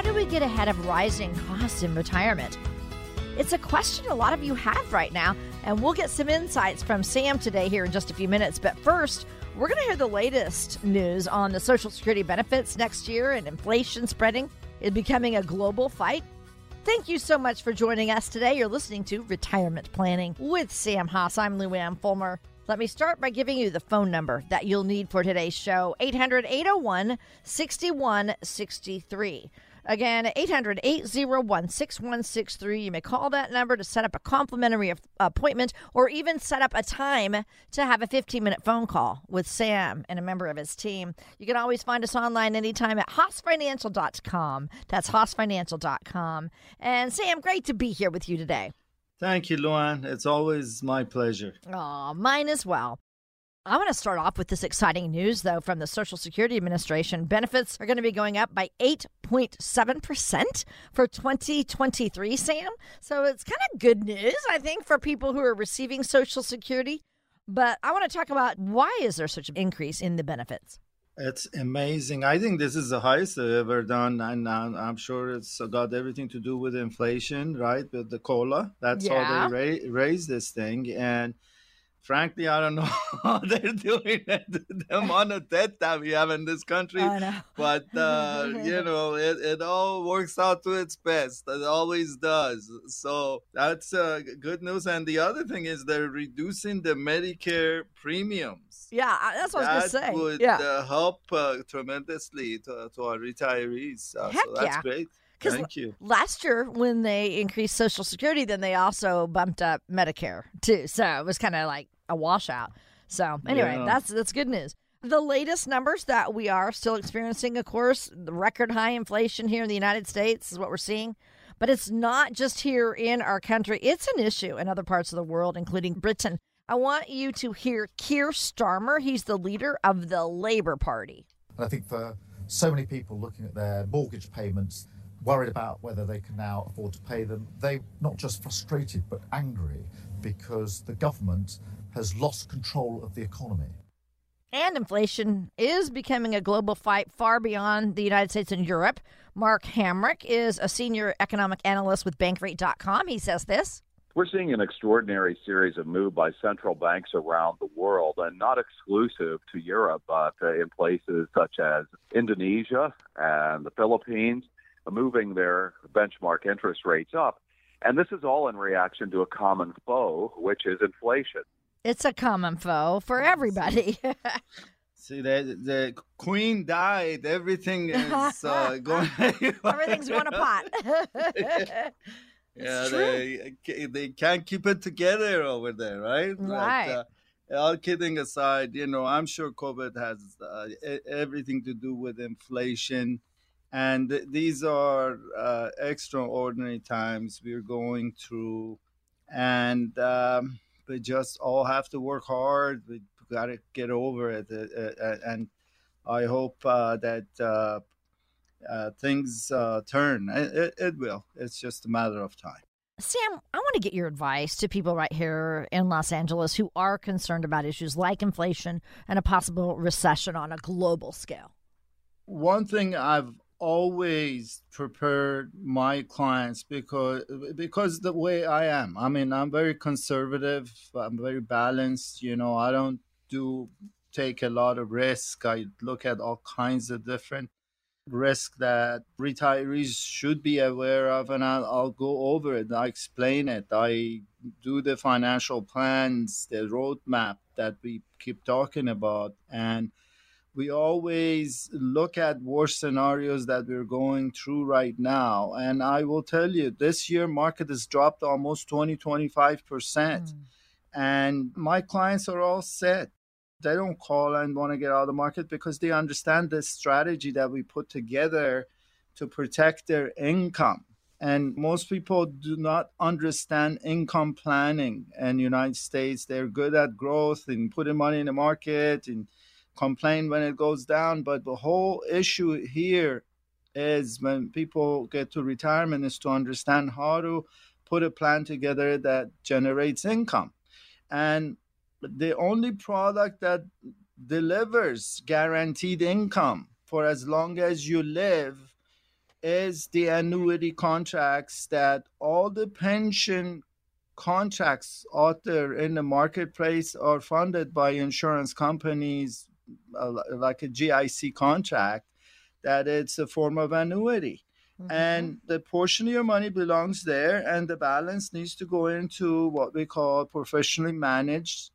how do we get ahead of rising costs in retirement? It's a question a lot of you have right now, and we'll get some insights from Sam today here in just a few minutes. But first, we're going to hear the latest news on the Social Security benefits next year and inflation spreading is becoming a global fight. Thank you so much for joining us today. You're listening to Retirement Planning with Sam Hoss. I'm Luann Fulmer. Let me start by giving you the phone number that you'll need for today's show 800 801 6163. Again, 800 801 6163. You may call that number to set up a complimentary appointment or even set up a time to have a 15 minute phone call with Sam and a member of his team. You can always find us online anytime at hossfinancial.com. That's hossfinancial.com. And Sam, great to be here with you today. Thank you, Luann. It's always my pleasure. Aw, mine as well. I want to start off with this exciting news, though, from the Social Security Administration. Benefits are going to be going up by 8.7% for 2023, Sam. So it's kind of good news, I think, for people who are receiving Social Security. But I want to talk about why is there such an increase in the benefits? It's amazing. I think this is the highest they've ever done, and I'm sure it's got everything to do with inflation, right? With the cola, that's yeah. how they ra- raise this thing, and frankly, I don't know how they're doing it. the amount of debt that we have in this country. But, uh, you know, it, it all works out to its best. It always does. So that's uh, good news. And the other thing is they're reducing the Medicare premiums. Yeah, that's what that I was going to say. would yeah. uh, help uh, tremendously to, to, our retirees. Uh, Heck so that's yeah. great. Because Thank you. last year, when they increased Social Security, then they also bumped up Medicare too. So it was kind of like a washout. So anyway, Yeah. that's that's good news. The latest numbers that we are still experiencing, of course, the record high inflation here in the United States is what we're seeing. But it's not just here in our country, it's an issue in other parts of the world, including Britain. I want you to hear Keir Starmer. He's the leader of the Labour Party. And I think for so many people looking at their mortgage payments, worried about whether they can now afford to pay them, they're not just frustrated but angry because the government has lost control of the economy. And inflation is becoming a global fight far beyond the United States and Europe. Mark Hamrick is a senior economic analyst with Bankrate.com. He says this. We're seeing an extraordinary series of moves by central banks around the world, and not exclusive to Europe, but uh, in places such as Indonesia and the Philippines, moving their benchmark interest rates up. And this is all in reaction to a common foe, which is inflation. It's a common foe for everybody. See, the, the queen died. Everything is uh, going. Everything's going to pot. yeah, true. they they can't keep it together over there, right? Right. But, uh, all kidding aside, you know, I'm sure COVID has uh, everything to do with inflation, and th- these are uh, extraordinary times we're going through, and um, we just all have to work hard. We got to get over it, uh, uh, and I hope uh, that. Uh, uh, things uh, turn. It, it, it will. It's just a matter of time. Sam, I want to get your advice to people right here in Los Angeles who are concerned about issues like inflation and a possible recession on a global scale. One thing I've always prepared my clients because because the way I am. I mean, I'm very conservative. I'm very balanced. You know, I don't do take a lot of risk. I look at all kinds of different risk that retirees should be aware of and I'll, I'll go over it i explain it i do the financial plans the roadmap that we keep talking about and we always look at worst scenarios that we're going through right now and i will tell you this year market has dropped almost 20 25% mm. and my clients are all set they don't call and want to get out of the market because they understand the strategy that we put together to protect their income. And most people do not understand income planning in the United States. They're good at growth and putting money in the market and complain when it goes down. But the whole issue here is when people get to retirement is to understand how to put a plan together that generates income. And the only product that delivers guaranteed income for as long as you live is the annuity contracts that all the pension contracts out there in the marketplace are funded by insurance companies like a GIC contract that it's a form of annuity mm-hmm. and the portion of your money belongs there and the balance needs to go into what we call professionally managed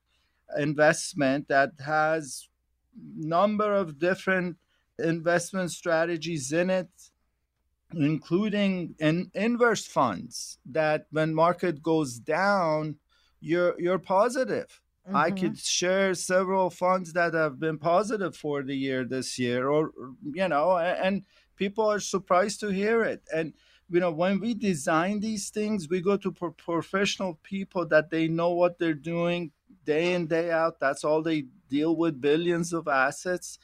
investment that has number of different investment strategies in it including in inverse funds that when market goes down you're you're positive mm-hmm. i could share several funds that have been positive for the year this year or you know and people are surprised to hear it. And you know when we design these things we go to pro- professional people that they know what they're doing day in day out. That's all they deal with billions of assets.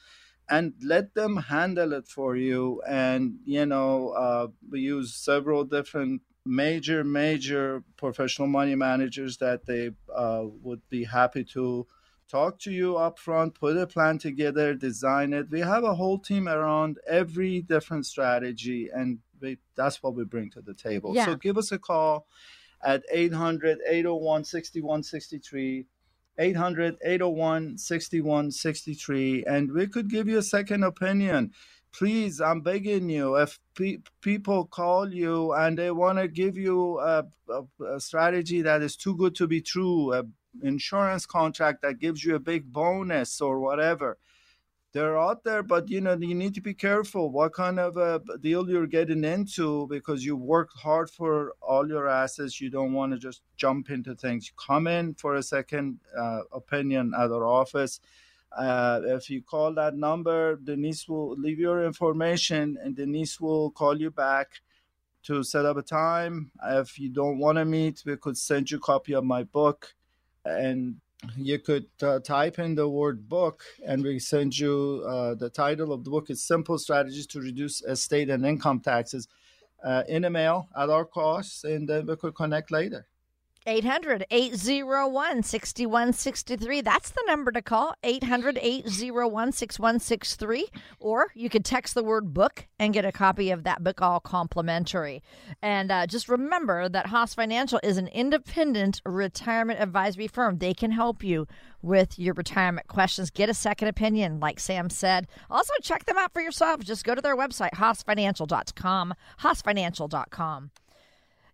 And let them handle it for you and you know uh, we use several different major major professional money managers that they uh, would be happy to talk to you up front put a plan together design it. We have a whole team around every different strategy and we, that's what we bring to the table. Yeah. so give us a call at 800 801 6163 800 801 6163 and we could give you a second opinion please i'm begging you if pe- people call you and they want to give you a, a, a, strategy that is too good to be true a insurance contract that gives you a big bonus or whatever they're out there, but you know you need to be careful what kind of a deal you're getting into because you worked hard for all your assets. You don't want to just jump into things. Come in for a second uh, opinion at our office. Uh, if you call that number, Denise will leave your information, and Denise will call you back to set up a time. If you don't want to meet, we could send you a copy of my book, and you could uh, type in the word book and we send you uh, the title of the book is simple strategies to reduce estate and income taxes uh, in a mail at our cost and then we could connect later 800 801 6163. That's the number to call 800 801 6163. Or you could text the word book and get a copy of that book all complimentary. And uh, just remember that Hoss Financial is an independent retirement advisory firm. They can help you with your retirement questions. Get a second opinion, like Sam said. Also, check them out for yourself. Just go to their website, hossfinancial.com. hossfinancial.com.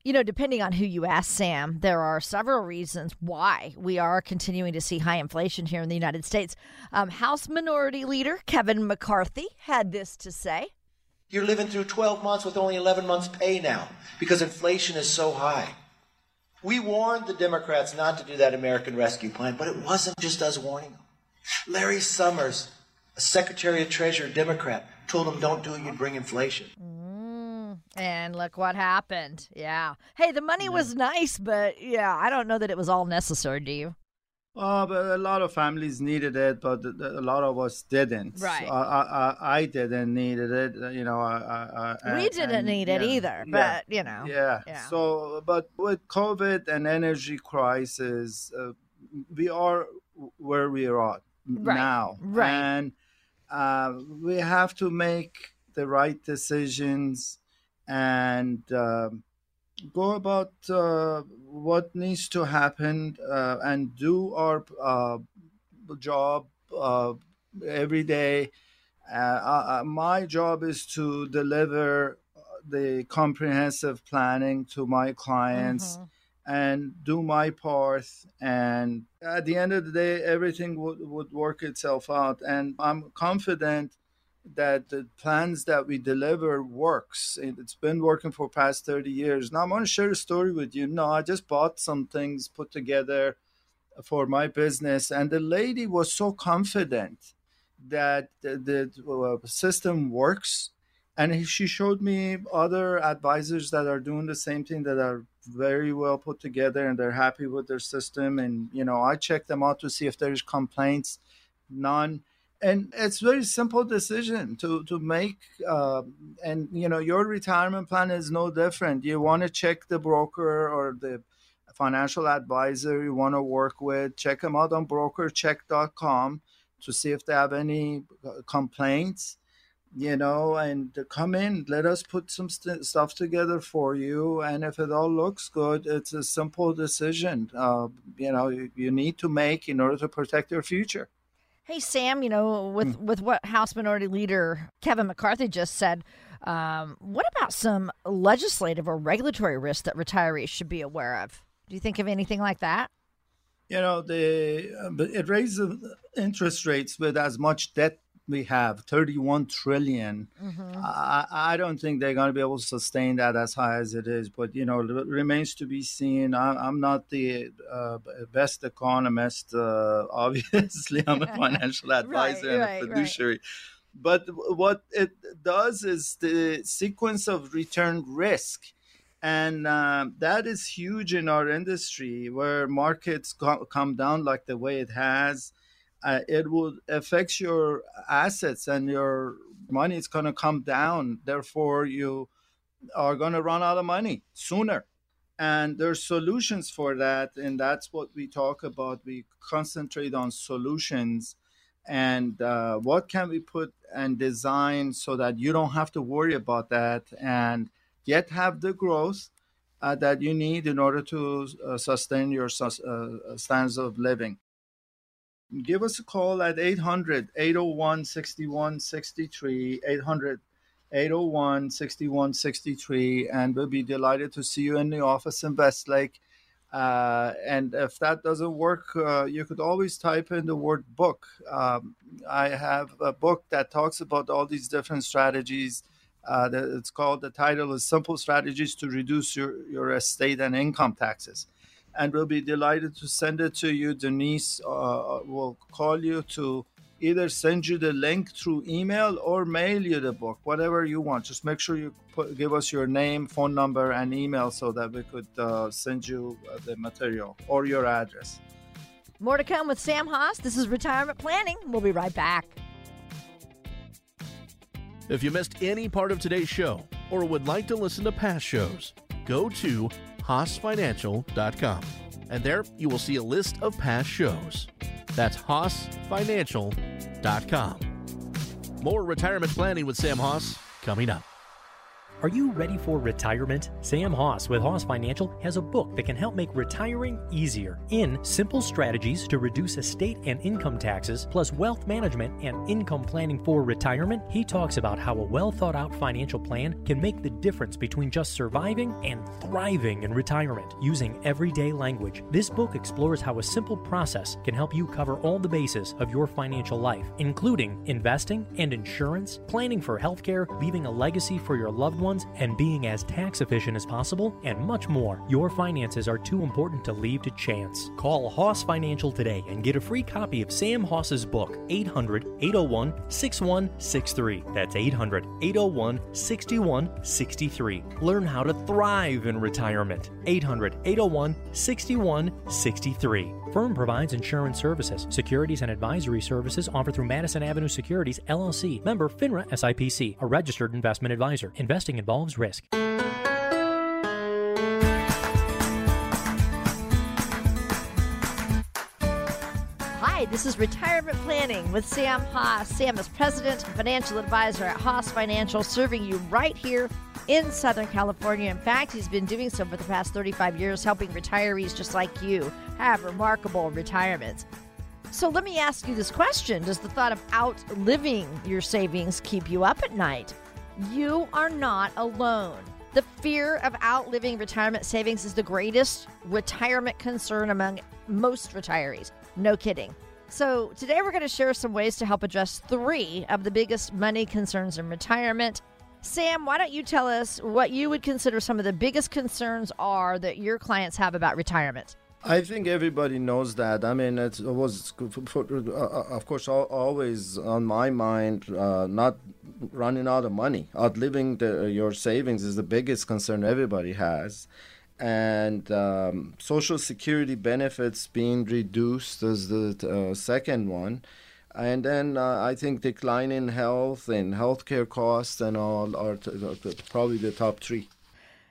You know, depending on who you ask, Sam, there are several reasons why we are continuing to see high inflation here in the United States. Um, House Minority Leader Kevin McCarthy had this to say. You're living through 12 months with only 11 months' pay now because inflation is so high. We warned the Democrats not to do that American Rescue Plan, but it wasn't just us warning them. Larry Summers, a Secretary of Treasury Democrat, told them don't do it, you'd bring inflation. Mm. And look what happened. Yeah. Hey, the money was nice, but yeah, I don't know that it was all necessary, do you? Oh, but a lot of families needed it, but a lot of us didn't. Right. I, I, I didn't need it. You know, I, I, we didn't and, need it either. But you know. Yeah. yeah. So, but with COVID and energy crisis, uh, we are where we are at right. now, right? And uh, we have to make the right decisions and uh, go about uh, what needs to happen uh, and do our uh, job uh, every day. Uh, my job is to deliver the comprehensive planning to my clients. Mm-hmm and do my part and at the end of the day everything would, would work itself out and i'm confident that the plans that we deliver works. It's been working for past 30 years. Now I'm going to share a story with you. No, I just bought some things put together for my business and the lady was so confident that the, the uh, system works and she showed me other advisors that are doing the same thing that are very well put together and they're happy with their system and you know i check them out to see if there's complaints none and it's very simple decision to to make uh, and you know your retirement plan is no different you want to check the broker or the financial advisor you want to work with check them out on brokercheck.com to see if they have any uh, complaints you know, and come in. Let us put some st- stuff together for you. And if it all looks good, it's a simple decision, uh, you know, you, you, need to make in order to protect your future. Hey, Sam, you know, with, mm. with what House Minority Leader Kevin McCarthy just said, um, what about some legislative or regulatory risks that retirees should be aware of? Do you think of anything like that? You know, the uh, it raises interest rates with as much debt we have 31 trillion. Mm-hmm. I, I, don't think they're going to be able to sustain that as high as it is but you know it remains to be seen. I, am not the uh, best economist uh, obviously. I'm a financial advisor right, and a fiduciary right. but what it does is the sequence of return risk. And uh, that is huge in our industry where markets co- come down like the way it has uh, it will affect your assets and your money is going to come down. Therefore you are going to run out of money sooner. And there's solutions for that and that's what we talk about. We concentrate on solutions and uh, what can we put and design so that you don't have to worry about that and yet have the growth uh, that you need in order to uh, sustain your uh, standards of living give us a call at 800 801 6163 800 801 6163 and we'll be delighted to see you in the office in Westlake. Uh, and if that doesn't work, uh, you could always type in the word book. Um, I have a book that talks about all these different strategies. Uh, it's called the title is Simple Strategies to Reduce Your, Your Estate and Income Taxes and we'll be delighted to send it to you. Denise uh, will call you to either send you the link through email or mail you the book, whatever you want. Just make sure you put, give us your name, phone number, and email so that we could uh, send you uh, the material or your address. More to come with Sam Hoss. This is Retirement Planning. We'll be right back. If you missed any part of today's show or would like to listen to past shows, go to hossfinancial.com. And there you will see a list of past shows. That's hossfinancial.com. More retirement planning with Sam Hoss coming up. Are you ready for retirement? Sam Hoss with Hoss Financial has a book that can help make retiring easier in Simple Strategies to Reduce Estate and Income Taxes, plus Wealth Management and Income Planning for Retirement. He talks about how a well thought out financial plan can make the difference between just surviving and thriving in retirement using everyday language. This book explores how a simple process can help you cover all the bases of your financial life, including investing and insurance, planning for healthcare, leaving a legacy for your loved ones ones, and being as tax efficient as possible, and much more. Your finances are too important to leave to chance. Call Hoss Financial today and get a free copy of Sam Hoss's book, 800 801 6163. That's 800 801 6163. Learn how to thrive in retirement. 800 801 6163. Firm provides insurance services. Securities and advisory services offered through Madison Avenue Securities, LLC. Member FINRA SIPC, a registered investment advisor. Investing involves risk. Hi, this is Retirement Planning with Sam Hoss. Sam is President and Financial Advisor at Hoss Financial, serving you right here in Southern California. In fact, he's been doing so for the past 35 years, helping retirees just like you have remarkable retirements. So let me ask you this question Does the thought of outliving your savings keep you up at night? You are not alone. The fear of outliving retirement savings is the greatest retirement concern among most retirees. No kidding. So, today we're going to share some ways to help address three of the biggest money concerns in retirement Sam, why don't you tell us what you would consider some of the biggest concerns are that your clients have about retirement? I think everybody knows that. I mean, it was, uh, of course, always on my mind. Uh, not running out of money, outliving the, your savings is the biggest concern everybody has, and um, social security benefits being reduced is the uh, second one. And then uh, I think decline in health and healthcare costs and all are t- t- probably the top three.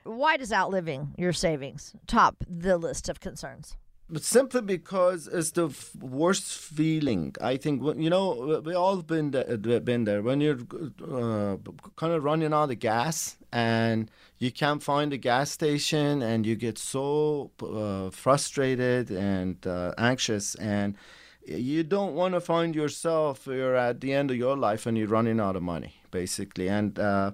Why does outliving your savings top the list of concerns? Simply because it's the worst feeling. I think you know we all been been there when you're uh, kind of running out of gas and you can't find a gas station and you get so uh, frustrated and uh, anxious and you don't want to find yourself you're at the end of your life and you're running out of money basically and uh,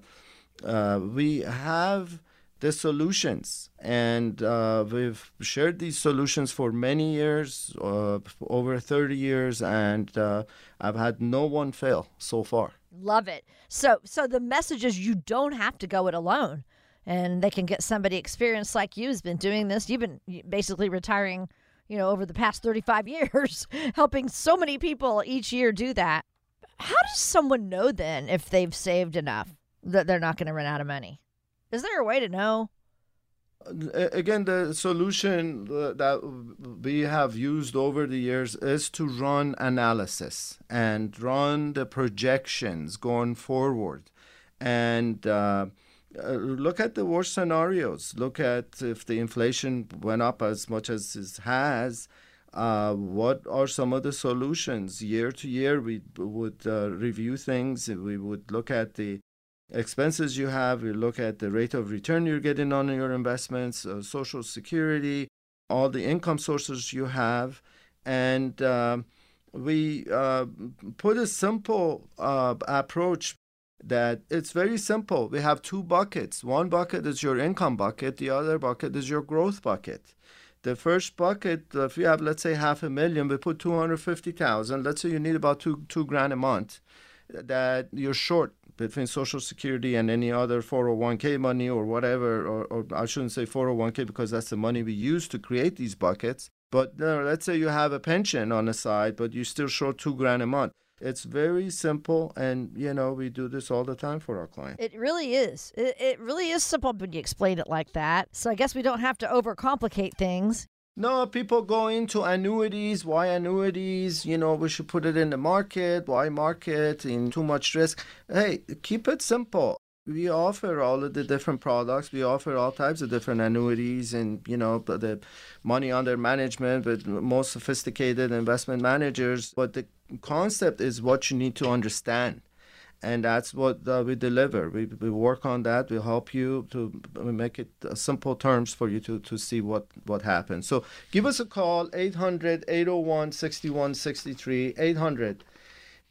uh, we have the solutions. And uh, we've shared these solutions for many years uh, over 30 years and uh, i've had no one fail so far. Love it. So so the message is you don't have to go it alone. And they can get somebody experienced like you who's been doing this. You've been basically retiring you know, over the past 35 years, helping so many people each year do that. How does someone know then if they've saved enough that they're not going to run out of money? Is there a way to know? Again, the solution that we have used over the years is to run analysis and run the projections going forward. And uh, uh, look at the worst scenarios. Look at if the inflation went up as much as it has. Uh, what are some of the solutions? Year to year, we would uh, review things. We would look at the expenses you have. We look at the rate of return you're getting on your investments, uh, Social Security, all the income sources you have, and um, we uh, put a simple uh, approach that it's very simple. We have two buckets. One bucket is your income bucket, the other bucket is your growth bucket. The first bucket, if you have, let's say, half a million, we put 250,000. Let's say you need about two, two grand a month that you're short between Social Security and any other 401k money or whatever, or, or I shouldn't say 401k because that's the money we use to create these buckets. But you know, let's say you have a pension on the side, but you're still short two grand a month. It's very simple, and you know we do this all the time for our clients. It really is. It, it really is simple when you explain it like that. So I guess we don't have to overcomplicate things. No, people go into annuities. Why annuities? You know, we should put it in the market. Why market? In too much risk. Hey, keep it simple we offer all of the different products. We offer all types of different annuities and, you know, the money under management with most sophisticated investment managers. But the concept is what you need to understand. And that's what uh, we deliver. We, we work on that. We help you to make it uh, simple terms for you to, to see what, what happens. So give us a call, 800 801 6163. 800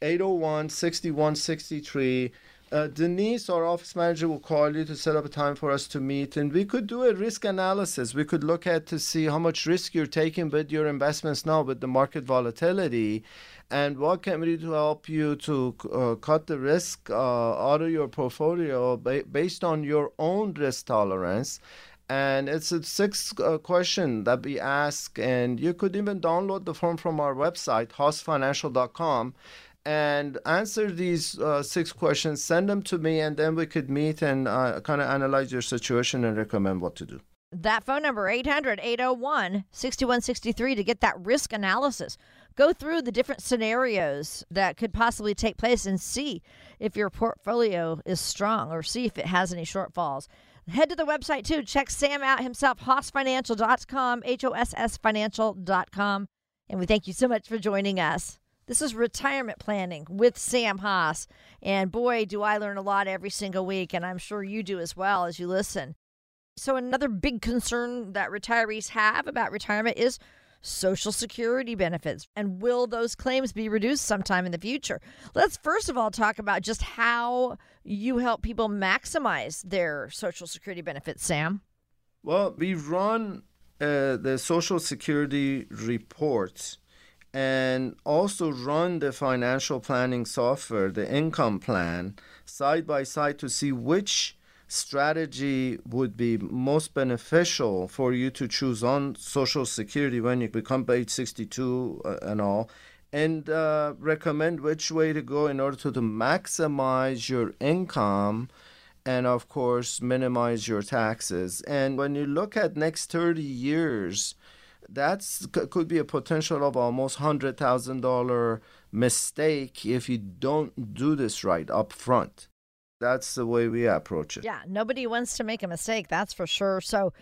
801 6163 uh, Denise, our office manager, will call you to set up a time for us to meet, and we could do a risk analysis. We could look at to see how much risk you're taking with your investments now with the market volatility, and what can we do to help you to uh, cut the risk uh, out of your portfolio ba- based on your own risk tolerance. And it's a six uh, question that we ask, and you could even download the form from our website, hossfinancial.com and answer these uh, six questions, send them to me, and then we could meet and uh, kind of analyze your situation and recommend what to do. That phone number, 800 801 6163, to get that risk analysis. Go through the different scenarios that could possibly take place and see if your portfolio is strong or see if it has any shortfalls. Head to the website too. Check Sam out himself, hossfinancial.com, H O S S financial.com. And we thank you so much for joining us. This is retirement planning with Sam Hoss. And boy, do I learn a lot every single week. And I'm sure you do as well as you listen. So, another big concern that retirees have about retirement is Social Security benefits. And will those claims be reduced sometime in the future? Let's first of all talk about just how you help people maximize their Social Security benefits, Sam. Well, we run uh, the Social Security reports and also run the financial planning software, the income plan, side by side to see which strategy would be most beneficial for you to choose on Social Security when you become age 62 uh, and all, and uh, recommend which way to go in order to, to maximize your income and of course minimize your taxes. And when you look at next 30 years, that's could be a potential of almost hundred thousand dollar mistake if you don't do this right up front. That's the way we approach it. Yeah, nobody wants to make a mistake, that's for sure. So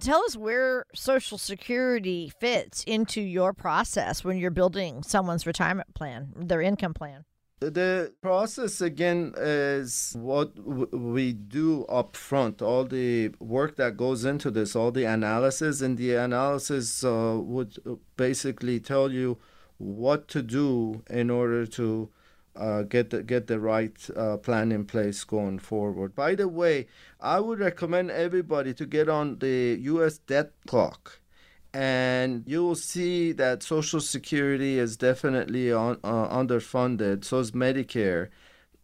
tell us where Social Security fits into your process when you're building someone's retirement plan, their income plan. The process again is what we do up front, all the work that goes into this, all the analysis, and the analysis uh, would basically tell you what to do in order to uh, get the, get the right uh, plan in place going forward. By the way, I would recommend everybody to get on the U.S. debt clock, and you will see that Social Security is definitely on, uh, underfunded. So is Medicare,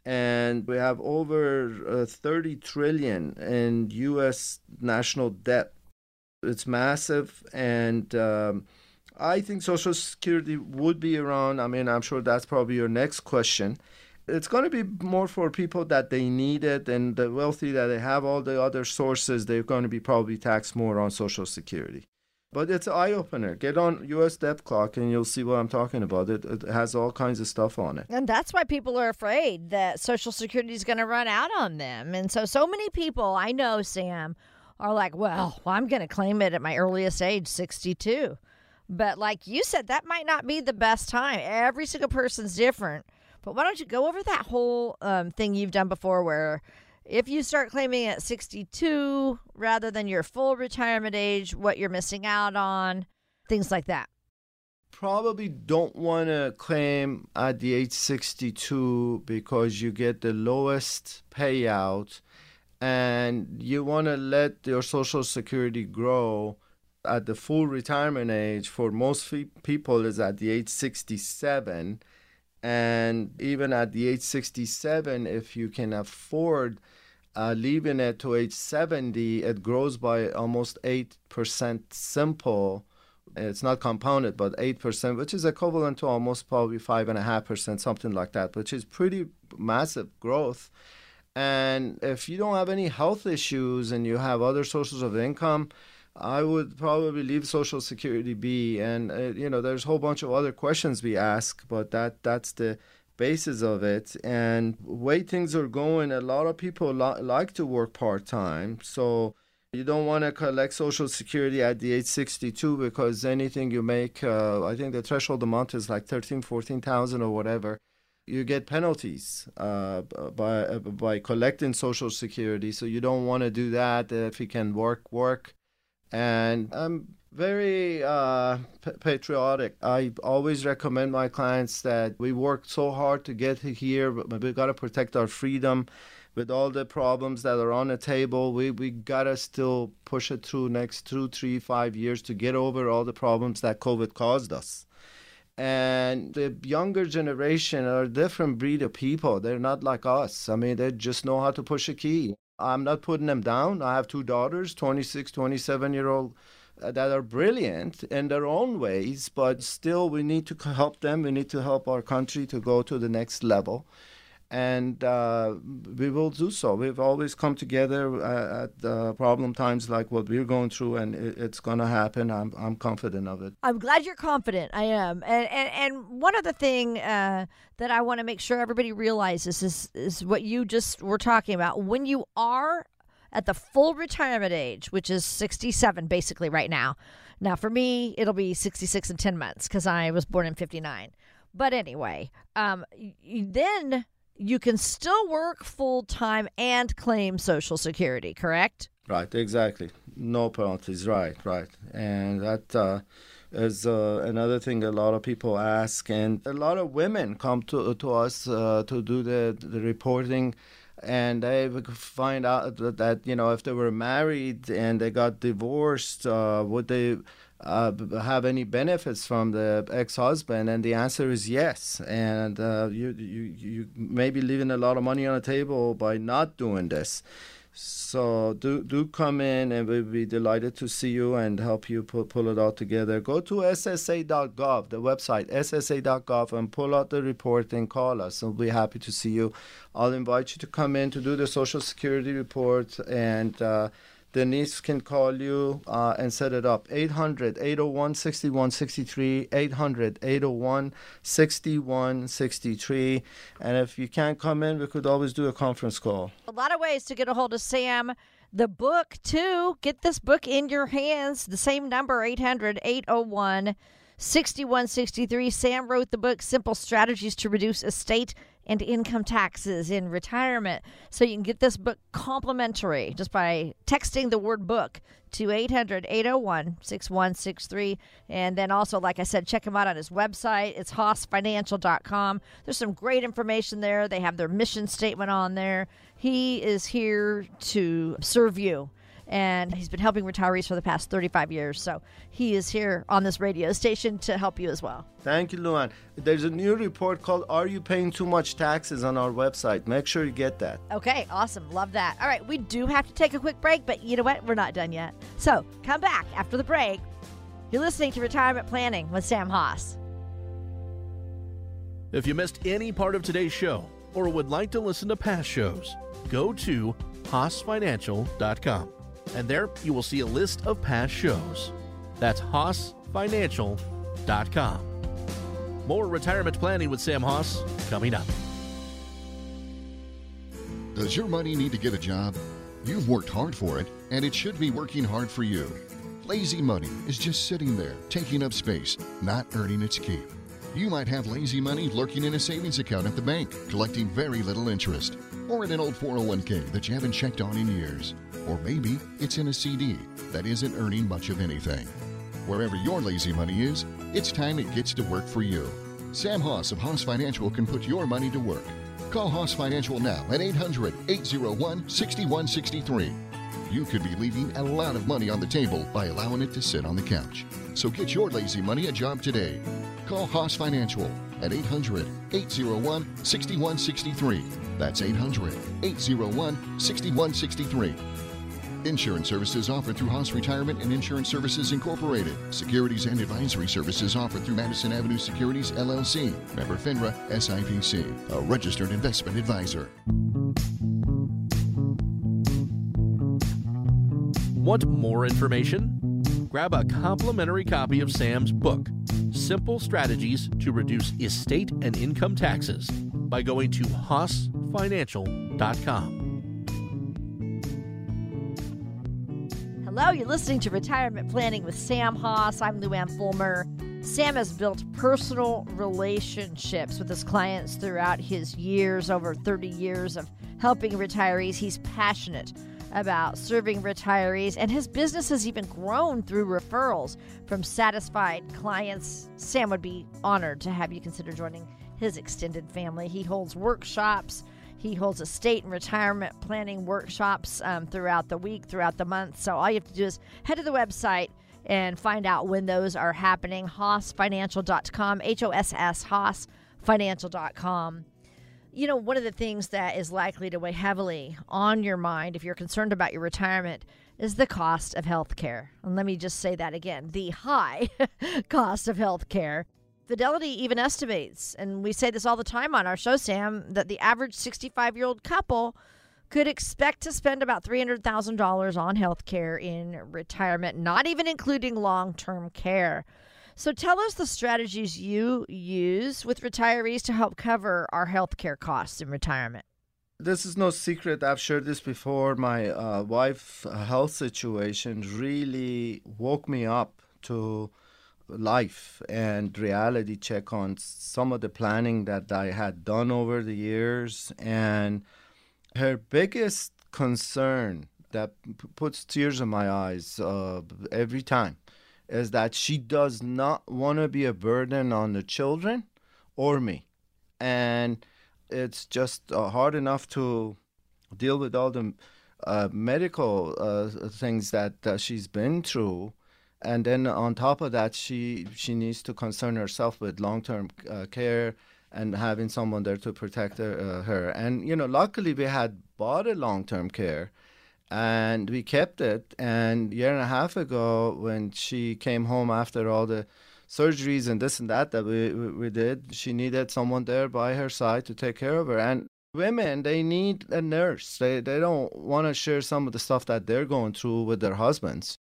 and we have over uh, 30 trillion in U.S. national debt. It's massive, and um, I think Social Security would be around. I mean, I'm sure that's probably your next question. It's going to be more for people that they need it, and the wealthy that they have all the other sources, they're going to be probably taxed more on Social Security. But it's an eye opener. Get on US Debt Clock and you'll see what I'm talking about. It, it has all kinds of stuff on it. And that's why people are afraid that Social Security is going to run out on them. And so, so many people I know, Sam, are like, well, well I'm going to claim it at my earliest age, 62. But like you said, that might not be the best time. Every single person's different. But why don't you go over that whole um, thing you've done before where if you start claiming at 62 rather than your full retirement age, what you're missing out on, things like that? Probably don't want to claim at the age 62 because you get the lowest payout and you want to let your social security grow at the full retirement age for most people is at the age 67 and even at the age 67 if you can afford uh, leaving it to age 70 it grows by almost 8% simple. It's not compounded but 8% which is equivalent to almost probably 5.5% something like that which is pretty massive growth. And if you don't have any health issues and you have other sources of income I would probably leave Social Security be, and uh, you know, there's a whole bunch of other questions we ask, but that that's the basis of it. And way things are going, a lot of people li- like to work part time, so you don't want to collect Social Security at the age 62 because anything you make, uh, I think the threshold amount is like 13, 14,000 or whatever. You get penalties uh, by by collecting Social Security, so you don't want to do that. If you can work, work and I'm very uh, patriotic. I always recommend my clients that we worked so hard to get here, but we've got to protect our freedom. With all the problems that are on the table, we, we gotta still push it through next two, three, five years to get over all the problems that COVID caused us. And the younger generation are a different breed of people. They're not like us. I mean, they just know how to push a key. I'm not putting them down. I have two daughters, 26, 27 year old, that are brilliant in their own ways, but still we need to help them. We need to help our country to go to the next level and uh, we will do so. We've always come together uh, at uh, problem times like what we're going through, and it, it's going to happen. I'm, I'm confident of it. I'm glad you're confident. I am. And, and, and one other thing uh, that I want to make sure everybody realizes is, is what you just were talking about. When you are at the full retirement age, which is 67 basically right now. Now, for me, it'll be 66 in 10 months because I was born in 59. But anyway, um, then you can still work full time and claim Social Security, correct? Right, exactly. No penalties, right, right. And that uh, is uh, another thing a lot of people ask. And a lot of women come to, to us uh, to do the, the reporting and they would find out that, you know if they were married and they got divorced uh, would they uh, have any benefits from the ex-husband? And the answer is yes. And uh, you, you, you may be leaving a lot of money on the table by not doing this. So do do come in, and we'll be delighted to see you and help you pull, pull it all together. Go to ssa.gov, the website ssa.gov, and pull out the report and call us. We'll be happy to see you. I'll invite you to come in to do the Social Security report and. Uh, Denise can call you uh, and set it up. 800 801 6163. 800 801 6163. And if you can't come in, we could always do a conference call. A lot of ways to get a hold of Sam. the book too. Get this book in your hands. The same number 800 801 6163. Sam wrote the book Simple Strategies to Reduce Estate and Income Taxes in Retirement. So you can get this book complimentary just by texting the word book to 800 801 6163. And then also, like I said, check him out on his website. It's hossfinancial.com. There's some great information there. They have their mission statement on there. He is here to serve you and he's been helping retirees for the past 35 years. So he is here on this radio station to help you as well. Thank you, Luann. There's a new report called Are You Paying Too Much Taxes on our website. Make sure you get that. Okay, awesome. Love that. All right, we do have to take a quick break, but you know what? We're not done yet. So come back after the break. You're listening to Retirement Planning with Sam Hoss. If you missed any part of today's show or would like to listen to past shows, go to hossfinancial.com and there you will see a list of past shows. That's hossfinancial.com. More retirement planning with Sam Hoss coming up. Does your money need to get a job? You've worked hard for it, and it should be working hard for you. Lazy money is just sitting there, taking up space, not earning its keep. You might have lazy money lurking in a savings account at the bank, collecting very little interest, or in an old 401k that you haven't checked on in years. Or maybe it's in a CD that isn't earning much of anything. Wherever your lazy money is, it's time it gets to work for you. Sam Hoss of Hoss Financial can put your money to work. Call Hoss Financial now at 800 801 6163. You could be leaving a lot of money on the table by allowing it to sit on the couch. So get your lazy money a job today. Call Hoss Financial at 800 801 6163. That's 800 801 6163. Insurance services offered through Hoss Retirement and Insurance Services Incorporated. Securities and advisory services offered through Madison Avenue Securities LLC. Member FINRA SIPC, a registered investment advisor. Want more information? Grab a complimentary copy of Sam's book, Simple Strategies to Reduce Estate and Income Taxes, by going to hossfinancial.com. Hello, you're listening to Retirement Planning with Sam Hoss. I'm Luann Fulmer. Sam has built personal relationships with his clients throughout his years, over 30 years of helping retirees. He's passionate about serving retirees, and his business has even grown through referrals from satisfied clients. Sam would be honored to have you consider joining his extended family. He holds workshops he holds estate and retirement planning workshops um, throughout the week, throughout the month. So all you have to do is head to the website and find out when those are happening. HossFinancial.com, H O S S, HossFinancial.com. You know, one of the things that is likely to weigh heavily on your mind if you're concerned about your retirement is the cost of health care. And let me just say that again the high cost of health care. Fidelity even estimates, and we say this all the time on our show, Sam, that the average 65 year old couple could expect to spend about $300,000 on health care in retirement, not even including long term care. So tell us the strategies you use with retirees to help cover our health care costs in retirement. This is no secret. I've shared this before. My uh, wife' health situation really woke me up to life and reality check on some of the planning that I had done over the years. And her biggest concern that p- puts tears in my eyes uh, every time is that she does not want to be a burden on the children or me. And it's just uh, hard enough to deal with all the uh, medical uh, things that she's been through and then on top of that, she she needs to concern herself with long term uh, care and having someone there to protect her, uh, her. And you know, luckily we had bought a long term care, and we kept it. And a year and a half ago, when she came home after all the surgeries and this and that that we, we, we did, she needed someone there by her side to take care of her. And women they need a nurse they they don't want to share some of the stuff that they're going through with their husbands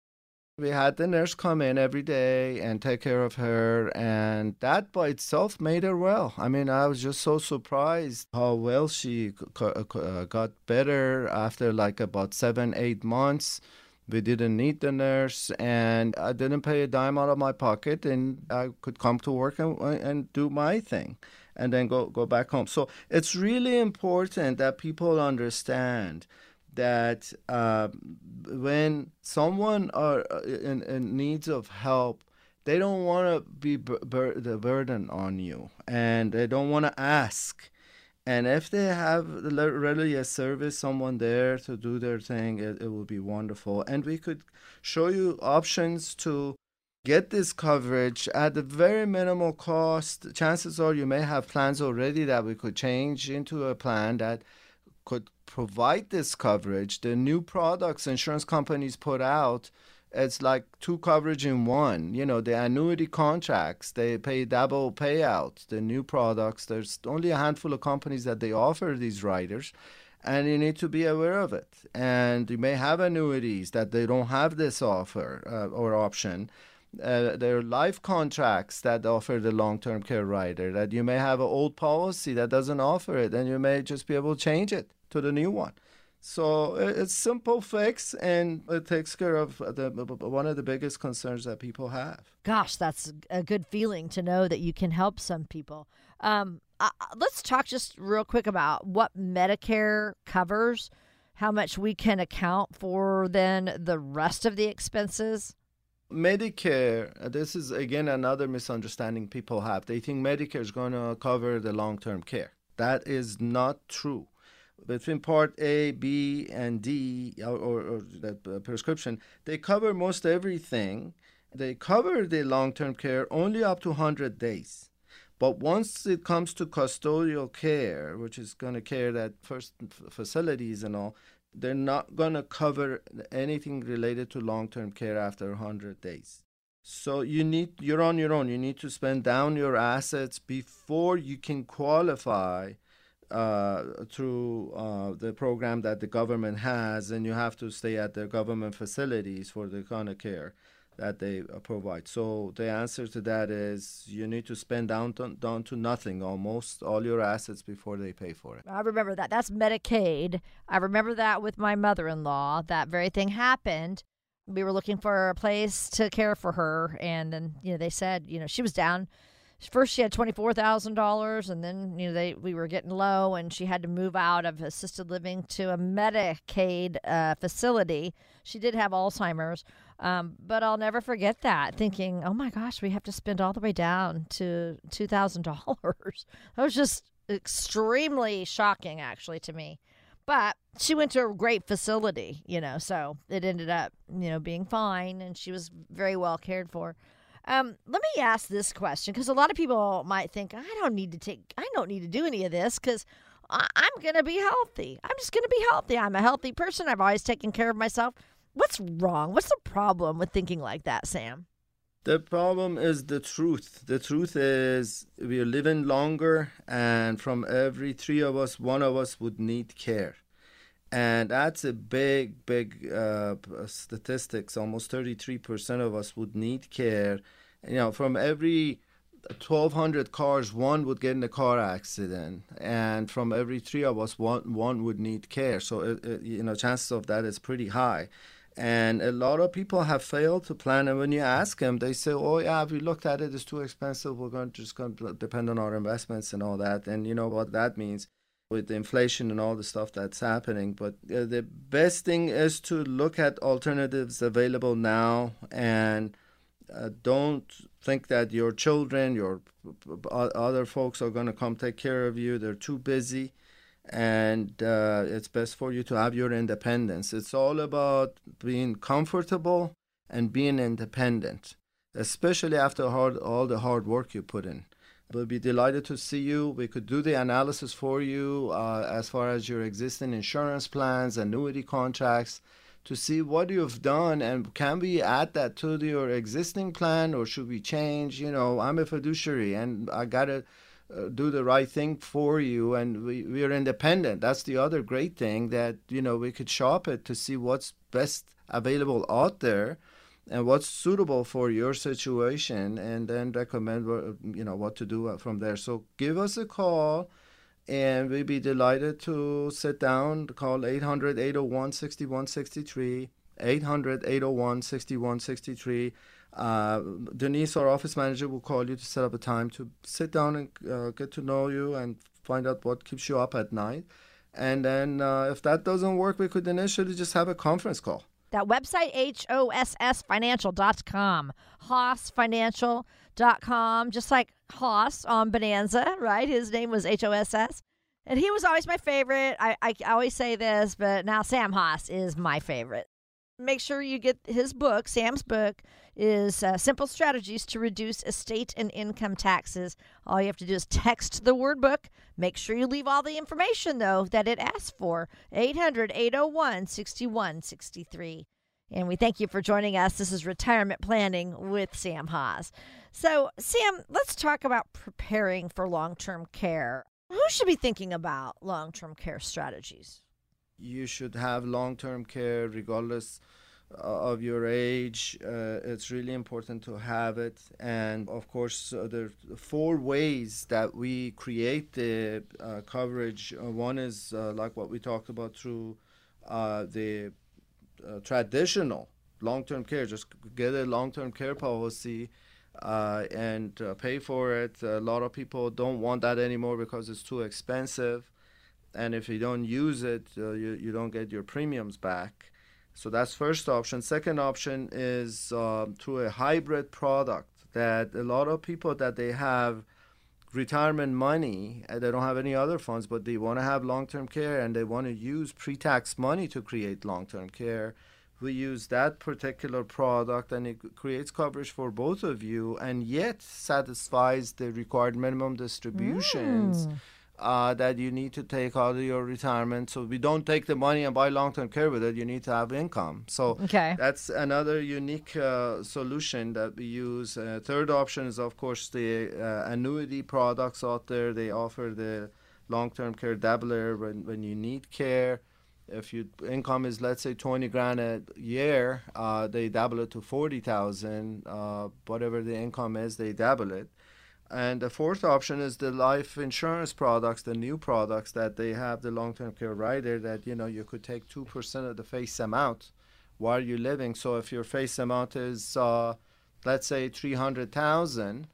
We had the nurse come in every day and take care of her, and that by itself made her well. I mean, I was just so surprised how well she uh, got better after like about seven, eight months. We didn't need the nurse, and I didn't pay a dime out of my pocket, and I could come to work and, and do my thing and then go, go back home. So it's really important that people understand that uh, when someone are uh, in, in needs of help, they don't want to be bur- the burden on you, and they don't want to ask. And if they have really a service, someone there to do their thing, it, it will be wonderful. And we could show you options to get this coverage at a very minimal cost. Chances are you may have plans already that we could change into a plan that could provide this coverage. The new products insurance companies put out, it's like two coverage in one. You know, the annuity contracts, they pay double payout. The new products, there's only a handful of companies that they offer these riders and you need to be aware of it. And you may have annuities that they don't have this offer uh, or option. Uh, there are life contracts that offer the long-term care rider that you may have an old policy that doesn't offer it and you may just be able to change it to the new one. So it's simple fix and it takes care of the, one of the biggest concerns that people have. Gosh that's a good feeling to know that you can help some people. Um, uh, let's talk just real quick about what medicare covers how much we can account for then the rest of the expenses Medicare, uh, this is again another misunderstanding people have. They think Medicare is going to cover the long term care. That is not true. Between Part A, B, and D, or, or, or the uh, prescription, they cover most everything. They cover the long term care only up to 100 days. But once it comes to custodial care, which is going to care that first facilities and all, they're not going to cover anything related to long-term care after 100 days. So you need you're on your own. You need to spend down your assets before you can qualify uh, through uh, the program that the government has and you have to stay at the government facilities for the kind of care that they uh, provide. So the answer to that is you need to spend down to, down to nothing, almost all your assets before they pay for it. I remember that. That's Medicaid. I remember that with my mother-in-law. That very thing happened. We were looking for a place to care for her, and then you know they said you know she was down first she had twenty four thousand dollars, and then you know they we were getting low, and she had to move out of assisted living to a Medicaid uh, facility. She did have Alzheimer's, um, but I'll never forget that thinking, oh my gosh, we have to spend all the way down to two thousand dollars. That was just extremely shocking, actually, to me. But she went to a great facility, you know, so it ended up, you know, being fine, and she was very well cared for. Um, let me ask this question because a lot of people might think I don't need to take, I don't need to do any of this because I'm going to be healthy. I'm just going to be healthy. I'm a healthy person. I've always taken care of myself. What's wrong? What's the problem with thinking like that, Sam? The problem is the truth. The truth is we are living longer, and from every three of us, one of us would need care and that's a big big uh, uh statistics almost 33% of us would need care you know from every 1200 cars one would get in a car accident and from every three of us one one would need care so it, it, you know chances of that is pretty high and a lot of people have failed to plan and when you ask them they say oh yeah we looked at it it's too expensive we're going to just going to depend on our investments and all that and you know what that means with the inflation and all the stuff that's happening. But uh, the best thing is to look at alternatives available now and uh, don't think that your children, your other folks are going to come take care of you. They're too busy. And uh, it's best for you to have your independence. It's all about being comfortable and being independent, especially after hard, all the hard work you put in. We'll be delighted to see you. We could do the analysis for you uh, as far as your existing insurance plans, annuity contracts, to see what you've done and can we add that to your existing plan or should we change? You know, I'm a fiduciary and I got to do the right thing for you and we, we are independent. That's the other great thing that, you know, we could shop it to see what's best available out there and what's suitable for your situation and then recommend you know what to do uh, from there so give us a call and we'd be delighted to sit down call 800 801 6163 800 801 6163 uh, Denise, our office manager, will call you to set up a time to sit down and uh, get to know you and find out what keeps you up at night. And then uh, if that doesn't work, we could initially just have a conference call. That website, HOSSfinancial.com. HossFinancial.com, just like Hoss on Bonanza, right? His name was H O S S. And he was always my favorite. I, I always say this, but now Sam Hoss is my favorite. Make sure you get his book, Sam's book, is uh, Simple Strategies to Reduce Estate and Income Taxes. All you have to do is text the word book. Make sure you leave all the information, though, that it asks for 800 801 6163. And we thank you for joining us. This is Retirement Planning with Sam Hoss. So, Sam, let's talk about preparing for long term care. Who should be thinking about long term care strategies? You should have long term care regardless uh, of your age. Uh, it's really important to have it. And of course, uh, there are four ways that we create the uh, coverage. Uh, one is uh, like what we talked about through the traditional long term care. Just get a long term care policy. and pay for it. A lot of people don't want that anymore because it's too expensive, and if you don't use it, you you don't get your premiums back. So that's first option. Second option is uh, through a hybrid product that a lot of people that they have retirement money and they don't have any other funds, but they want to have long-term care and they want to use pre-tax money to create long-term care. We use that particular product and it creates coverage for both of you and yet satisfies the required minimum distributions. Mm uh, that you need to take out of your retirement. So we don't take the money and buy long-term care with it. You need to have income. So okay. that's another unique uh, solution that we use. Uh, third option is, of course, the uh, annuity products out there. They offer the long-term care doubler when, when you need care. If your income is, let's say, 20 grand a year, uh, they double it to 40,000. Uh, whatever the income is, they double it. And the fourth option is the life insurance products, the new products that they have the long-term care rider that you know you could take two percent of the face amount while you're living. So if your face amount is uh, let's say three hundred thousand,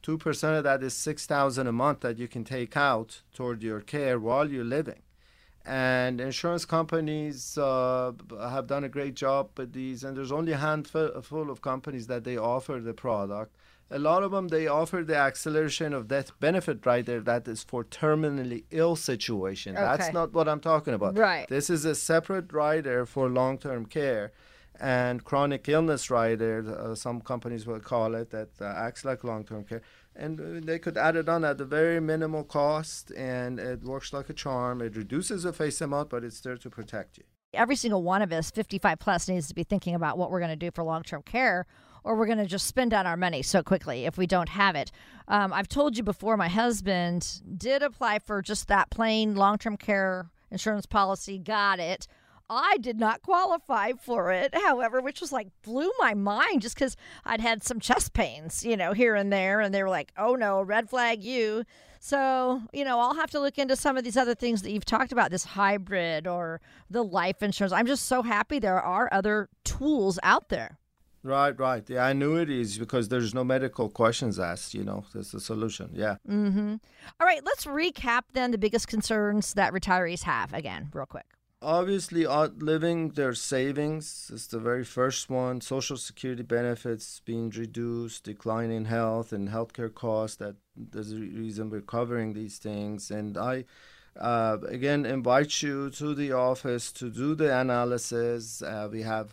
two percent of that is six thousand a month that you can take out toward your care while you're living. And insurance companies uh, have done a great job with these, and there's only a handful of companies that they offer the product a lot of them they offer the acceleration of death benefit rider that is for terminally ill situation. Okay. That's not what I'm talking about. Right. This is a separate rider for long-term care and chronic illness rider. Uh, some companies will call it that uh, acts like long-term care, and uh, they could add it on at a very minimal cost, and it works like a charm. It reduces the face amount, but it's there to protect you. Every single one of us, 55 plus, needs to be thinking about what we're going to do for long-term care or we're going to just spend out our money so quickly if we don't have it. Um, I've told you before, my husband did apply for just that plain long term care insurance policy, got it. I did not qualify for it, however, which was like blew my mind just because I'd had some chest pains, you know, here and there. And they were like, oh no, red flag you. So, you know, I'll have to look into some of these other things that you've talked about, this hybrid or the life insurance. I'm just so happy there are other tools out there. Right, right. The annuities because there's no medical questions asked. You know, that's the solution. Yeah. Mm-hmm. All right, let's recap then the biggest concerns that retirees have again, real quick. Obviously, outliving their savings is the very first one. Social security benefits being reduced, decline in health and healthcare costs. That there's the reason we're covering these things. And I, uh, again, invite you to the office to do the analysis. Uh, we have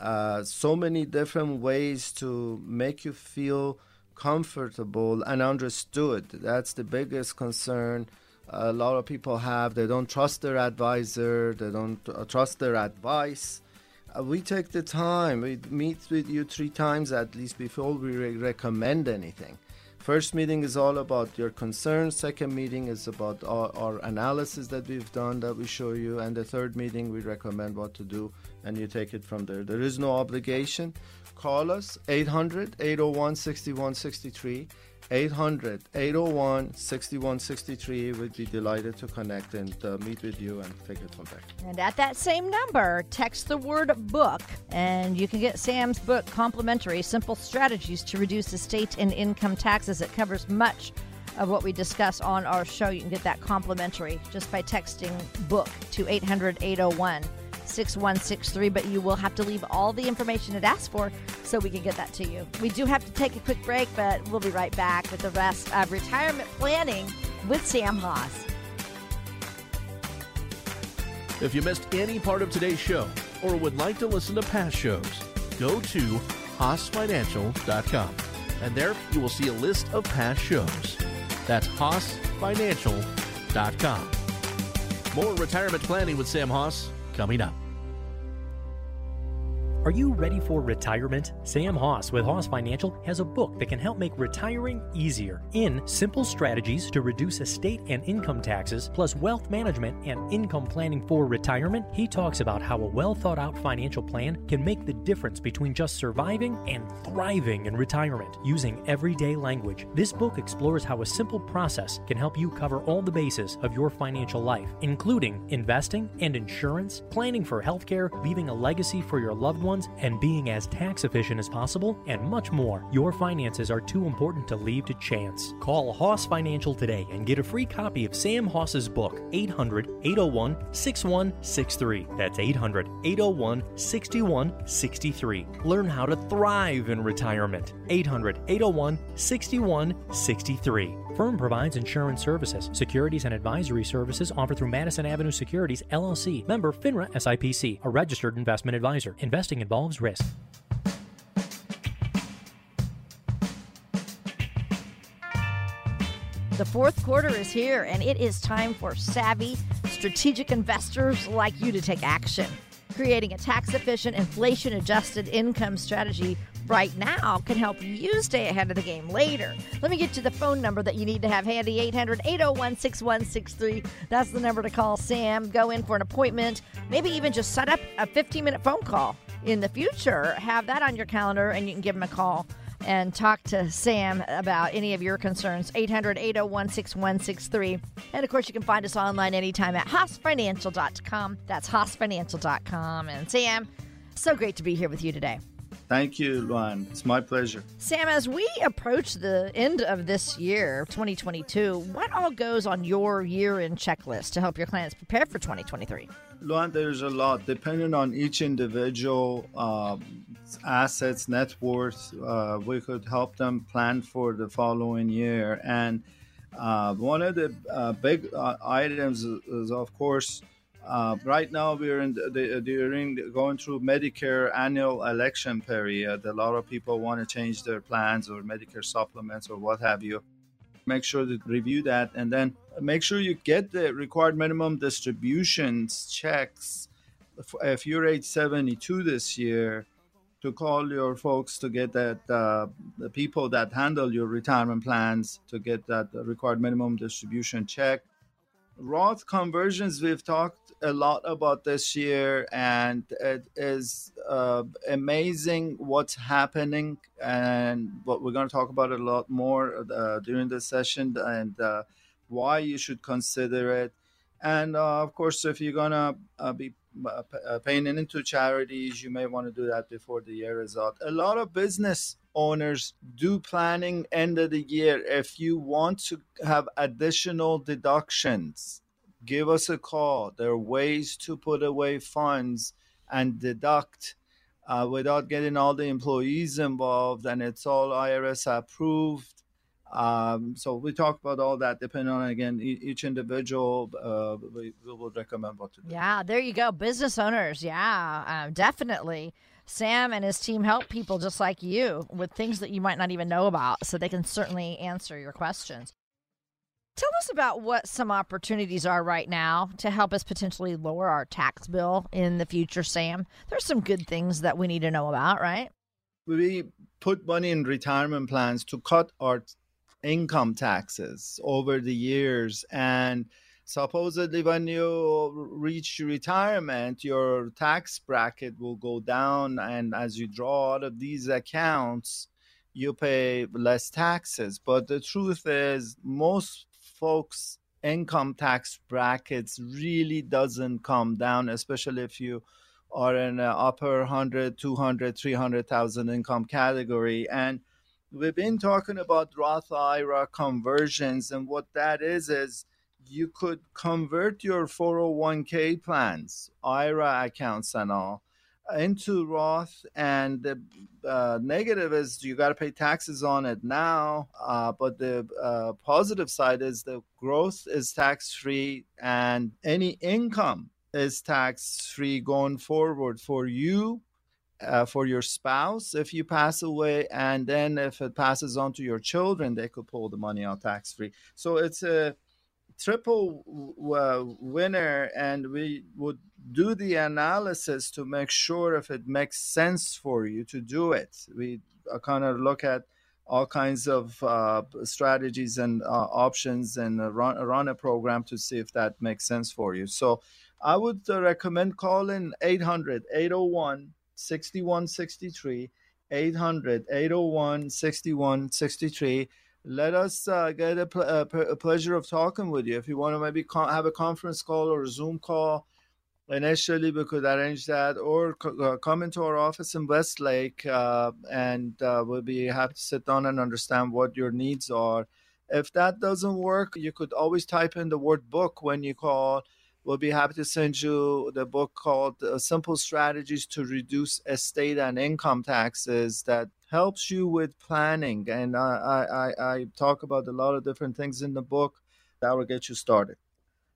uh, so many different ways to make you feel comfortable and understood. That's the biggest concern a lot of people have. They don't trust their advisor, they don't uh, trust their advice. Uh, we take the time, we meet with you three times at least before we re- recommend anything first meeting is all about your concerns. Second meeting is about our, our, analysis that we've done that we show you. And the third meeting, we recommend what to do, and you take it from there. There is no obligation. Call us 800 801 6163. 800 801 6163. We'd be delighted to connect and uh, meet with you and take it from there. And at that same number, text the word book, and you can get Sam's book, Complimentary Simple Strategies to Reduce Estate and Income Taxes. It covers much of what we discuss on our show. You can get that complimentary just by texting book to 800 801 6163, but you will have to leave all the information it asks for so we can get that to you. We do have to take a quick break, but we'll be right back with the rest of retirement planning with Sam Hoss. If you missed any part of today's show or would like to listen to past shows, go to HossFinancial.com and there you will see a list of past shows. That's HossFinancial.com. More retirement planning with Sam Hoss coming up. Are you ready for retirement? Sam Hoss with Hoss Financial has a book that can help make retiring easier in simple strategies to reduce estate and income taxes, plus wealth management and income planning for retirement. He talks about how a well thought out financial plan can make the difference between just surviving and thriving in retirement using everyday language. This book explores how a simple process can help you cover all the bases of your financial life, including investing and insurance, planning for healthcare, leaving a legacy for your loved ones ones, and being as tax efficient as possible, and much more. Your finances are too important to leave to chance. Call Hoss Financial today and get a free copy of Sam Hoss's book, 800 801 6163. That's 800 801 6163. Learn how to thrive in retirement. 800 801 6163. Firm provides insurance services, securities, and advisory services offered through Madison Avenue Securities, LLC, member FINRA SIPC, a registered investment advisor. Investing involves risk. The fourth quarter is here, and it is time for savvy, strategic investors like you to take action. Creating a tax efficient, inflation adjusted income strategy right now can help you stay ahead of the game later. Let me get you the phone number that you need to have handy 800 801 6163. That's the number to call Sam. Go in for an appointment, maybe even just set up a 15 minute phone call in the future. Have that on your calendar and you can give him a call and talk to Sam about any of your concerns. 800 801 6163. And of course, you can find us online anytime at HossFinancial.com. That's HossFinancial.com. And Sam, so great to be here with you today. Thank you, Lou Ann. It's my pleasure. Sam, as we approach the end of this year, 2022, what all goes on your year end checklist to help your clients prepare for 2023? Lou Ann, there's a lot depending on each individual um, assets, net worth. Uh, we could help them plan for the following year. And uh, one of the uh, big uh, items is, is, of course, uh, right now, we're in the, the, during the, going through Medicare annual election period. A lot of people want to change their plans or Medicare supplements or what have you. Make sure to review that and then make sure you get the required minimum distributions checks. If you're age 72 this year, to call your folks to get that uh, the people that handle your retirement plans to get that required minimum distribution check. Roth conversions, we've talked a lot about this year, and it is uh, amazing what's happening. And what we're going to talk about a lot more uh, during the session, and uh, why you should consider it. And uh, of course, if you're going to uh, be uh, paying into charities, you may want to do that before the year is out. A lot of business owners do planning end of the year. If you want to have additional deductions, give us a call. There are ways to put away funds and deduct uh, without getting all the employees involved, and it's all IRS approved. Um, so we talk about all that depending on again each individual. Uh, we, we will recommend what to do. Yeah, there you go, business owners. Yeah, uh, definitely. Sam and his team help people just like you with things that you might not even know about, so they can certainly answer your questions. Tell us about what some opportunities are right now to help us potentially lower our tax bill in the future, Sam. There's some good things that we need to know about, right? We put money in retirement plans to cut our income taxes over the years and supposedly when you reach retirement your tax bracket will go down and as you draw out of these accounts you pay less taxes. But the truth is most folks income tax brackets really doesn't come down especially if you are in an upper 100 200 300000 income category. And we've been talking about roth ira conversions and what that is is you could convert your 401k plans, IRA accounts, and all into Roth. And the uh, negative is you got to pay taxes on it now. Uh, but the uh, positive side is the growth is tax free and any income is tax free going forward for you. Uh, for your spouse if you pass away and then if it passes on to your children they could pull the money out tax free so it's a triple uh, winner and we would do the analysis to make sure if it makes sense for you to do it. We uh, kind of look at all kinds of uh, strategies and uh, options and run, run a program to see if that makes sense for you. So i would uh, recommend calling 800 801 6163 800 801 6163 let us uh, get a, pl- a, a, pleasure of talking with you. If you want to maybe co- have a conference call or a Zoom call, initially we could arrange that, or uh, come into our office in Westlake, uh, and uh, we'll be happy to sit down and understand what your needs are. If that doesn't work, you could always type in the word book when you call. We'll be happy to send you the book called uh, Simple Strategies to Reduce Estate and Income Taxes that helps you with planning. And I, I, I talk about a lot of different things in the book that will get you started.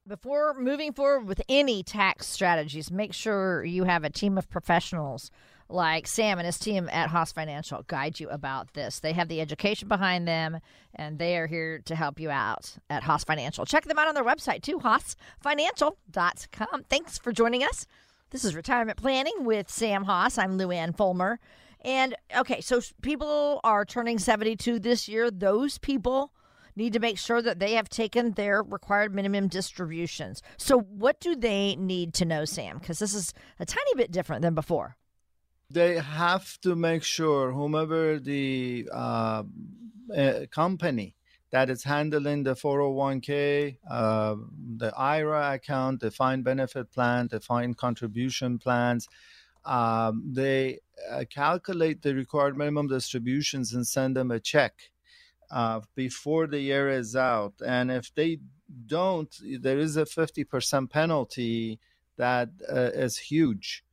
Before moving forward with any tax strategies, make sure you have a team of professionals like Sam and his team at Hoss Financial guide you about this. They have the education behind them and they are here to help you out at Hoss Financial. Check them out on their website too, hossfinancial.com. Thanks for joining us. This is Retirement Planning with Sam Hoss. I'm Lou Ann Fulmer. And okay, so people are turning 72 this year. Those people need to make sure that they have taken their required minimum distributions. So, what do they need to know, Sam? Because this is a tiny bit different than before. They have to make sure, whomever the uh, uh, company that is handling the 401k, uh, the IRA account, the defined benefit plan, the defined contribution plans, um, they uh, calculate the required minimum distributions and send them a check uh, before the year is out. And if they don't, there is a 50% penalty that uh, is huge.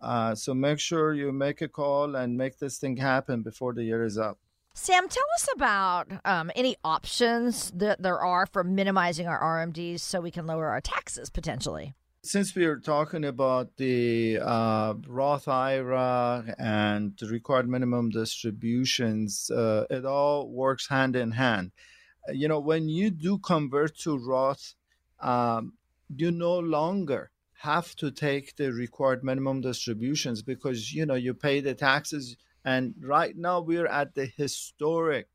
Uh, so make sure you make a call and make this thing happen before the year is up. Sam, tell us about um, any options that there are for minimizing our RMDs so we can lower our taxes potentially since we are talking about the uh, Roth IRA and the required minimum distributions, uh, it all works hand in hand. You know, when you do convert to Roth, um, you no longer have to take the required minimum distributions because you know you pay the taxes. And right now we're at the historic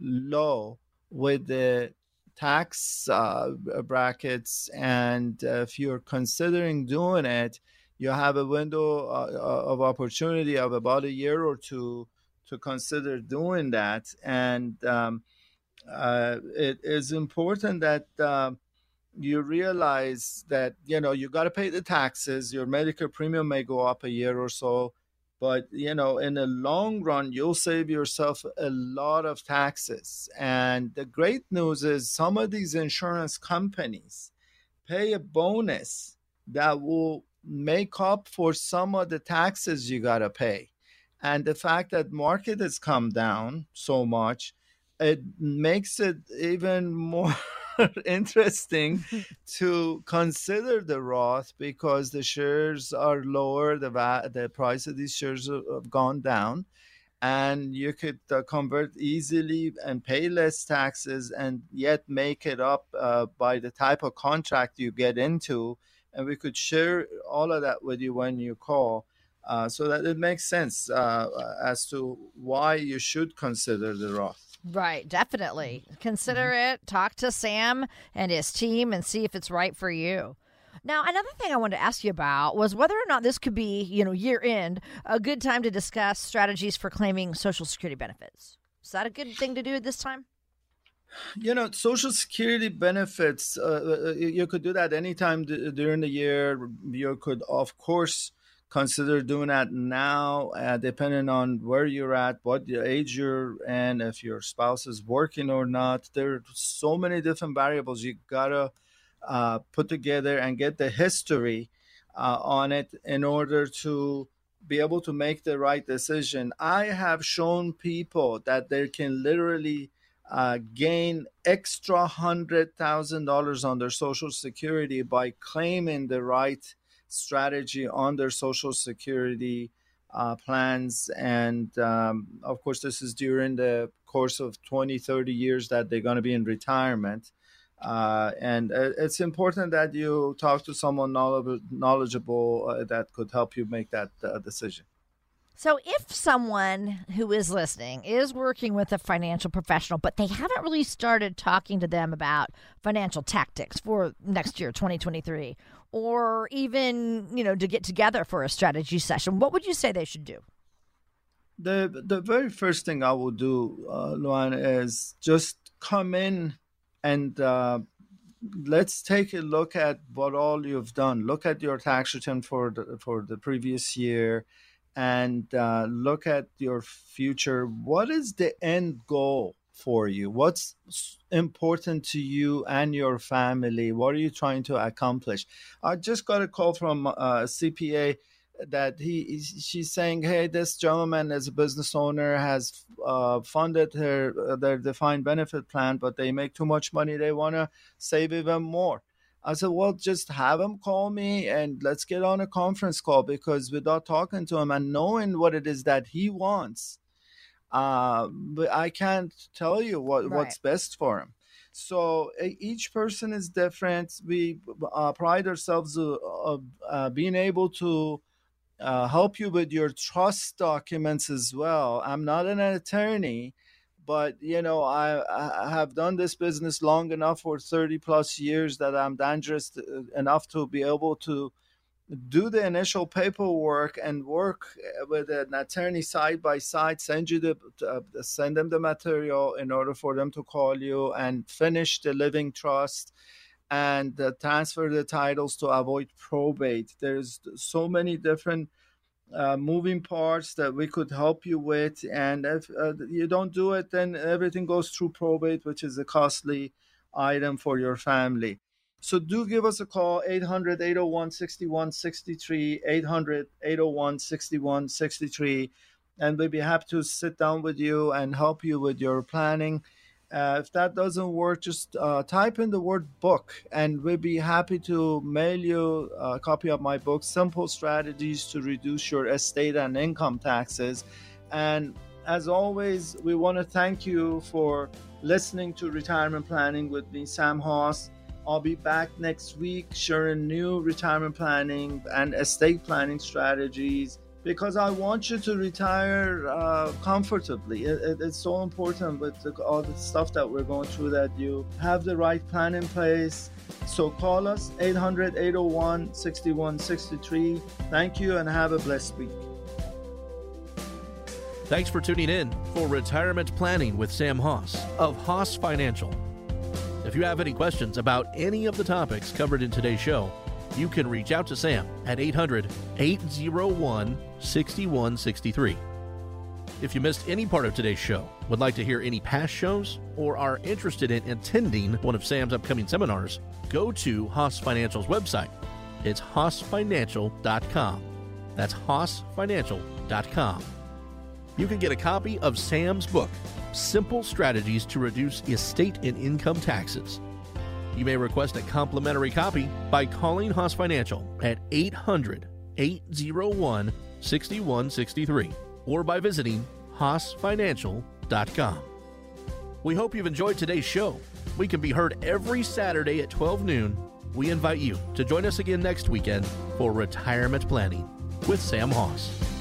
low with the tax uh, brackets, and uh, if you're considering doing it, you have a window uh, uh, of opportunity of about a year or two to consider doing that. And um, uh, it is important that uh, you realize that you know you got to pay the taxes. Your medical premium may go up a year or so, but you know in the long run you'll save yourself a lot of taxes and the great news is some of these insurance companies pay a bonus that will make up for some of the taxes you got to pay and the fact that market has come down so much it makes it even more interesting to consider the Roth because the shares are lower, the va- the price of these shares have gone down, and you could uh, convert easily and pay less taxes and yet make it up uh, by the type of contract you get into. And we could share all of that with you when you call. Uh, so that it makes sense uh, as to why you should consider the Roth. Right, definitely. Consider mm-hmm. it, talk to Sam and his team and see if it's right for you. Now, another thing I wanted to ask you about was whether or not this could be, you know, year end, a good time to discuss strategies for claiming Social Security benefits. Is that a good thing to do at this time? You know, Social Security benefits, uh, uh, uh you could do that anytime during the year. You could, of course, consider doing that now, uh, depending on where you're at, what your age you're, and if your spouse is working or not. There are so many different variables you gotta uh, put together and get the history uh, on it in order to be able to make the right decision. I have shown people that they can literally uh, gain extra hundred thousand dollars on their social security by claiming the right strategy on their social security uh, plans and um, of course this is during the course of 20 30 years that they're going to be in retirement uh, and uh, it's important that you talk to someone knowledgeable uh, that could help you make that uh, decision. So, if someone who is listening is working with a financial professional, but they haven't really started talking to them about financial tactics for next year, 2023, or even, you know, to get together for a strategy session, what would you say they should do? The, the very first thing I will do, uh, Lou Ann, is just come in and uh, let's take a look at what all you've done. Look at your tax return for the, for the previous year, and uh, look at your future. What is the end goal for you? What's important to you and your family? What are you trying to accomplish? I just got a call from uh, a CPA that he she's saying, hey, this gentleman as a business owner has uh, funded her uh, their defined benefit plan, but they make too much money. They want to save even more. I said, well, just have him call me and let's get on a conference call because without talking to him and knowing what it is that he wants, uh, but I can't tell you what, right. what's best for him. So each person is different. We uh, pride ourselves of uh, being able to uh, help you with your trust documents as well. I'm not an attorney, but you know I, I, have done this business long enough for 30 plus years that I'm dangerous uh, enough to be able to do the initial paperwork and work uh, with an attorney side by side send you the uh, send them the material in order for them to call you and finish the living trust and uh, transfer the titles to avoid probate. There's so many different uh, moving parts that we could help you with. And if uh, you don't do it, then everything goes through probate, which is a costly item for your family. So do give us a call, 800 801 6163, 800 801 6163, and we'd be happy to sit down with you and help you with your planning uh, if that doesn't work, just uh, type in the word book, and we'll be happy to mail you a copy of my book, Simple Strategies to Reduce Your Estate and Income Taxes. And as always, we want to thank you for listening to Retirement Planning with me, Sam Hoss. I'll be back next week sharing new retirement planning and estate planning strategies because I want you to retire uh, comfortably. It, it, it's so important with the, all the stuff that we're going through that you have the right plan in place. So call us 800 801 6163. Thank you and have a blessed week. Thanks for tuning in for Retirement Planning with Sam Hoss of Hoss Financial. If you have any questions about any of the topics covered in today's show, you can reach out to Sam at 800 801 6163. If you missed any part of today's show, would like to hear any past shows, or are interested in attending one of Sam's upcoming seminars, go to Hoss Financial's website. It's hossfinancial.com. That's hossfinancial.com. You can get a copy of Sam's book, Simple Strategies to Reduce Estate and Income Taxes. You may request a complimentary copy by calling Hoss Financial at 800 801 6163 or by visiting hossfinancial.com. We hope you've enjoyed today's show. We can be heard every Saturday at 12 noon. We invite you to join us again next weekend for Retirement Planning with Sam Hoss.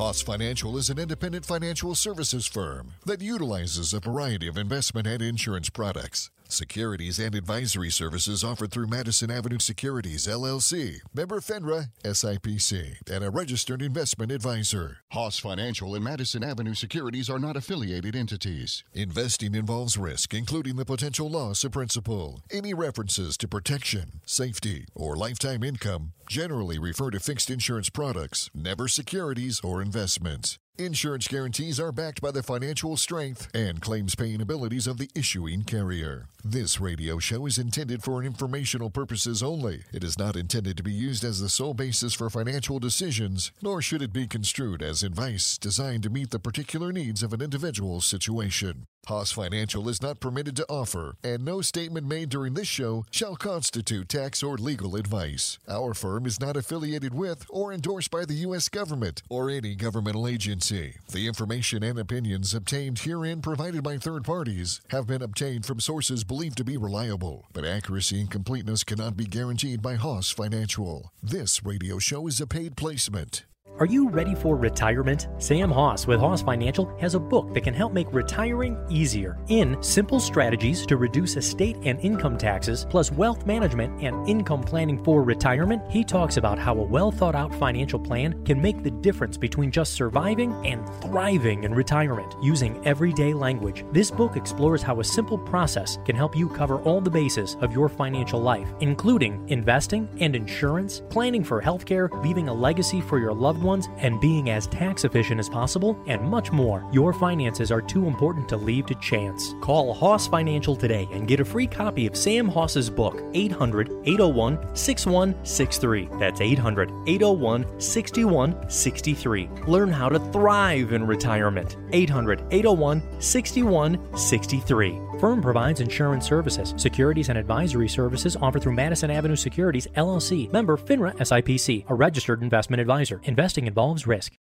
Hoss Financial is an independent financial services firm that utilizes a variety of investment and insurance products. Securities and advisory services offered through Madison Avenue Securities, LLC, member FINRA, SIPC, and a registered investment advisor. Hoss Financial and Madison Avenue Securities are not affiliated entities. Investing involves risk, including the potential loss of principal. Any references to protection, safety, or lifetime income generally refer to fixed insurance products, never securities or investments. Insurance guarantees are backed by the financial strength and claims paying abilities of the issuing carrier. This radio show is intended for informational purposes only. It is not intended to be used as the sole basis for financial decisions, nor should it be construed as advice designed to meet the particular needs of an individual's situation. Hoss Financial is not permitted to offer, and no statement made during this show shall constitute tax or legal advice. Our firm is not affiliated with or endorsed by the U.S. government or any governmental agency. The information and opinions obtained herein provided by third parties have been obtained from sources believed to be reliable, but accuracy and completeness cannot be guaranteed by Hoss Financial. This radio show is a paid placement. Are you ready for retirement? Sam Hoss with Hoss Financial has a book that can help make retiring easier in simple strategies to reduce estate and income taxes, plus wealth management and income planning for retirement. He talks about how a well thought out financial plan can make the difference between just surviving and thriving in retirement using everyday language. This book explores how a simple process can help you cover all the bases of your financial life, including investing and insurance, planning for healthcare, leaving a legacy for your loved ones, and being as tax efficient as possible, and much more. Your finances are too important to leave to chance. Call Hoss Financial today and get a free copy of Sam Hoss's book, 800 801 6163. That's 800 801 6163. Learn how to thrive in retirement. 800 801 6163. Firm provides insurance services, securities, and advisory services offered through Madison Avenue Securities, LLC, member FINRA SIPC, a registered investment advisor. Investing involves risk.